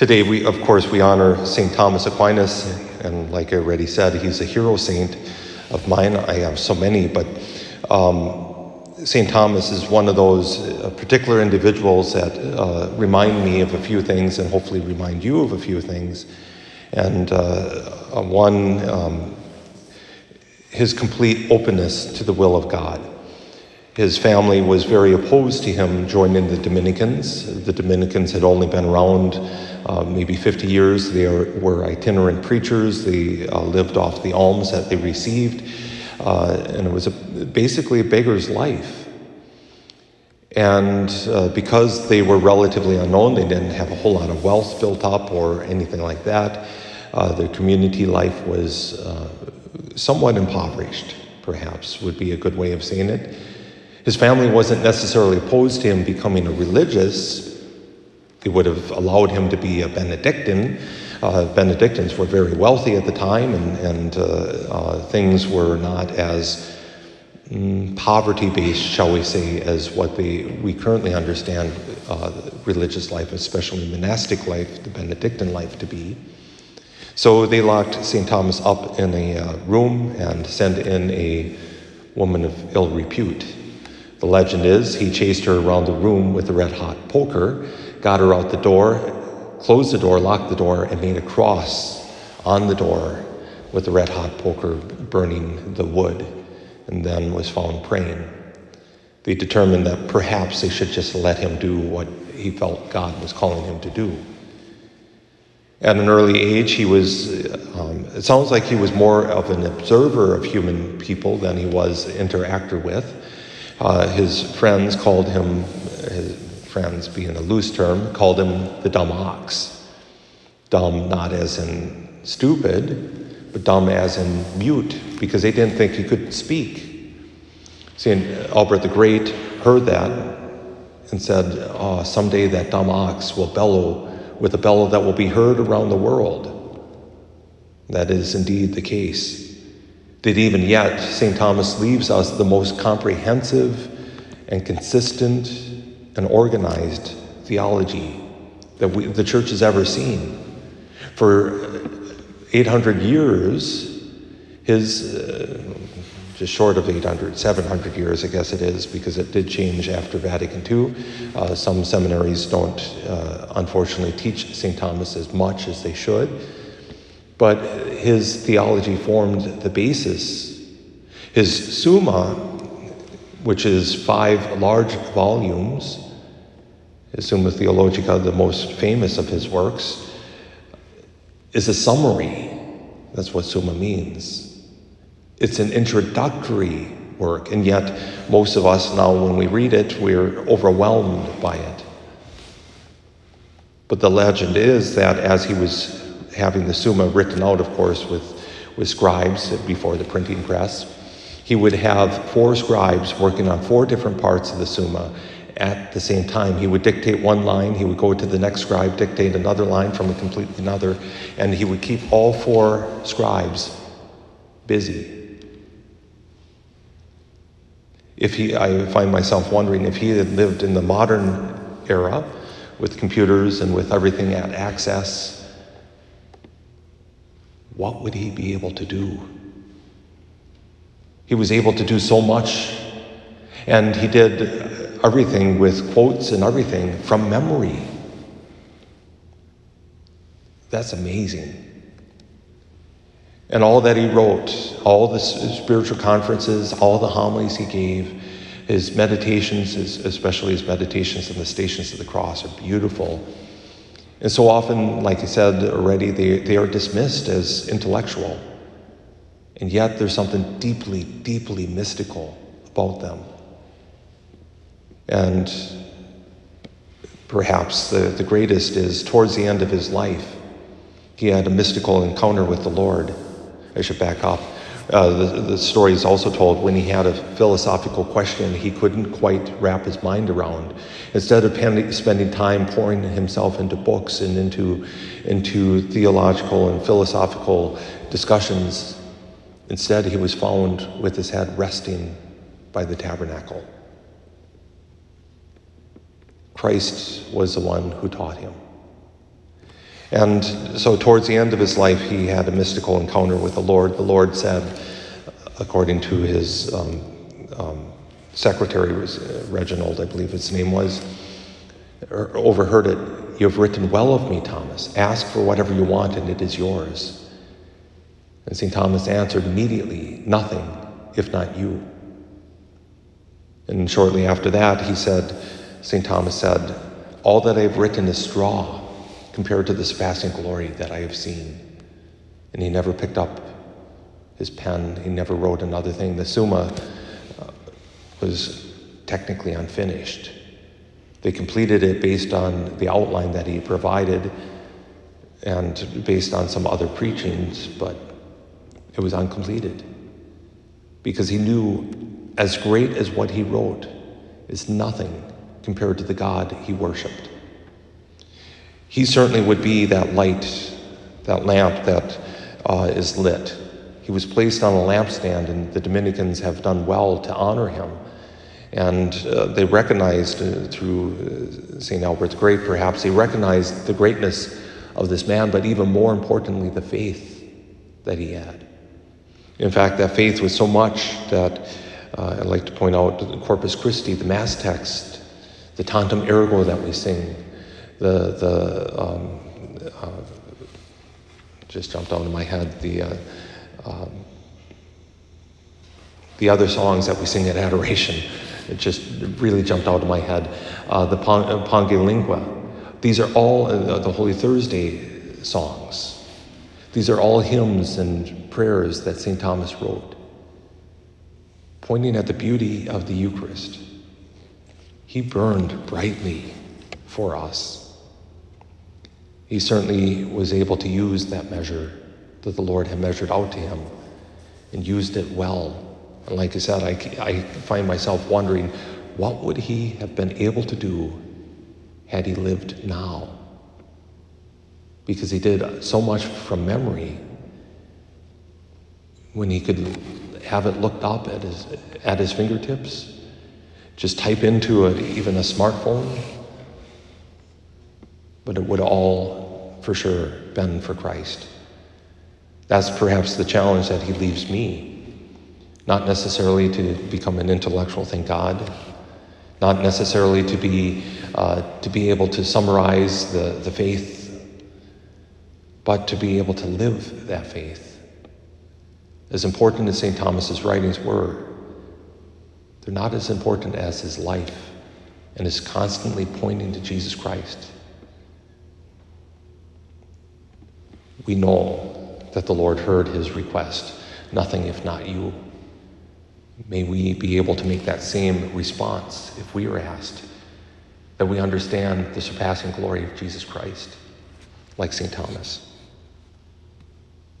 Today, we, of course, we honor St. Thomas Aquinas, and like I already said, he's a hero saint of mine. I have so many, but um, St. Thomas is one of those uh, particular individuals that uh, remind me of a few things and hopefully remind you of a few things. And uh, one, um, his complete openness to the will of God. His family was very opposed to him joining the Dominicans. The Dominicans had only been around uh, maybe 50 years. They were itinerant preachers. They uh, lived off the alms that they received. Uh, and it was a, basically a beggar's life. And uh, because they were relatively unknown, they didn't have a whole lot of wealth built up or anything like that. Uh, their community life was uh, somewhat impoverished, perhaps, would be a good way of saying it. His family wasn't necessarily opposed to him becoming a religious. They would have allowed him to be a Benedictine. Uh, Benedictines were very wealthy at the time, and, and uh, uh, things were not as mm, poverty based, shall we say, as what they, we currently understand uh, religious life, especially monastic life, the Benedictine life, to be. So they locked St. Thomas up in a uh, room and sent in a woman of ill repute. The legend is he chased her around the room with a red hot poker, got her out the door, closed the door, locked the door, and made a cross on the door with the red hot poker burning the wood, and then was found praying. They determined that perhaps they should just let him do what he felt God was calling him to do. At an early age, he was, um, it sounds like he was more of an observer of human people than he was interactor with. Uh, his friends called him, his friends being a loose term, called him the dumb ox. Dumb not as in stupid, but dumb as in mute, because they didn't think he could speak. See, Albert the Great heard that and said, oh, someday that dumb ox will bellow with a bellow that will be heard around the world. That is indeed the case. That even yet, St. Thomas leaves us the most comprehensive and consistent and organized theology that we, the church has ever seen. For 800 years, his uh, just short of 800, 700 years, I guess it is, because it did change after Vatican II. Uh, some seminaries don't, uh, unfortunately, teach St. Thomas as much as they should. But his theology formed the basis. His Summa, which is five large volumes, his Summa Theologica, the most famous of his works, is a summary. That's what Summa means. It's an introductory work, and yet most of us now, when we read it, we're overwhelmed by it. But the legend is that as he was having the Summa written out, of course, with, with scribes before the printing press, he would have four scribes working on four different parts of the Summa at the same time. He would dictate one line, he would go to the next scribe, dictate another line from a completely another, and he would keep all four scribes busy if he, I find myself wondering if he had lived in the modern era with computers and with everything at access, what would he be able to do? He was able to do so much, and he did everything with quotes and everything from memory. That's amazing. And all that he wrote, all the spiritual conferences, all the homilies he gave, his meditations, especially his meditations on the stations of the cross, are beautiful. And so often, like I said already, they, they are dismissed as intellectual. And yet there's something deeply, deeply mystical about them. And perhaps the, the greatest is towards the end of his life, he had a mystical encounter with the Lord. I should back up. Uh, the, the story is also told when he had a philosophical question he couldn't quite wrap his mind around. Instead of spending time pouring himself into books and into, into theological and philosophical discussions, instead he was found with his head resting by the tabernacle. Christ was the one who taught him. And so, towards the end of his life, he had a mystical encounter with the Lord. The Lord said, according to his um, um, secretary, uh, Reginald, I believe his name was, er, overheard it. You have written well of me, Thomas. Ask for whatever you want, and it is yours. And St. Thomas answered immediately, Nothing, if not you. And shortly after that, he said, St. Thomas said, All that I have written is straw compared to the surpassing glory that I have seen. And he never picked up his pen, he never wrote another thing. The Summa uh, was technically unfinished. They completed it based on the outline that he provided and based on some other preachings, but it was uncompleted because he knew as great as what he wrote is nothing compared to the God he worshiped. He certainly would be that light, that lamp that uh, is lit. He was placed on a lampstand, and the Dominicans have done well to honor him. And uh, they recognized uh, through uh, St. Albert's grave, perhaps, they recognized the greatness of this man, but even more importantly, the faith that he had. In fact, that faith was so much that uh, I'd like to point out Corpus Christi, the Mass text, the Tantum Ergo that we sing, the, the um, uh, just jumped out of my head, the, uh, um, the other songs that we sing at adoration. It just really jumped out of my head. Uh, the uh, Pange Lingua. These are all uh, the Holy Thursday songs. These are all hymns and prayers that St. Thomas wrote, pointing at the beauty of the Eucharist. He burned brightly for us. He certainly was able to use that measure that the Lord had measured out to him and used it well and like I said, I, I find myself wondering what would he have been able to do had he lived now? Because he did so much from memory when he could have it looked up at his, at his fingertips, just type into a, even a smartphone. But it would all, for sure, been for Christ. That's perhaps the challenge that he leaves me not necessarily to become an intellectual, thank God, not necessarily to be, uh, to be able to summarize the, the faith, but to be able to live that faith. As important as St. Thomas's writings were, they're not as important as his life and is constantly pointing to Jesus Christ. We know that the Lord heard his request, nothing if not you. May we be able to make that same response if we are asked, that we understand the surpassing glory of Jesus Christ, like St. Thomas.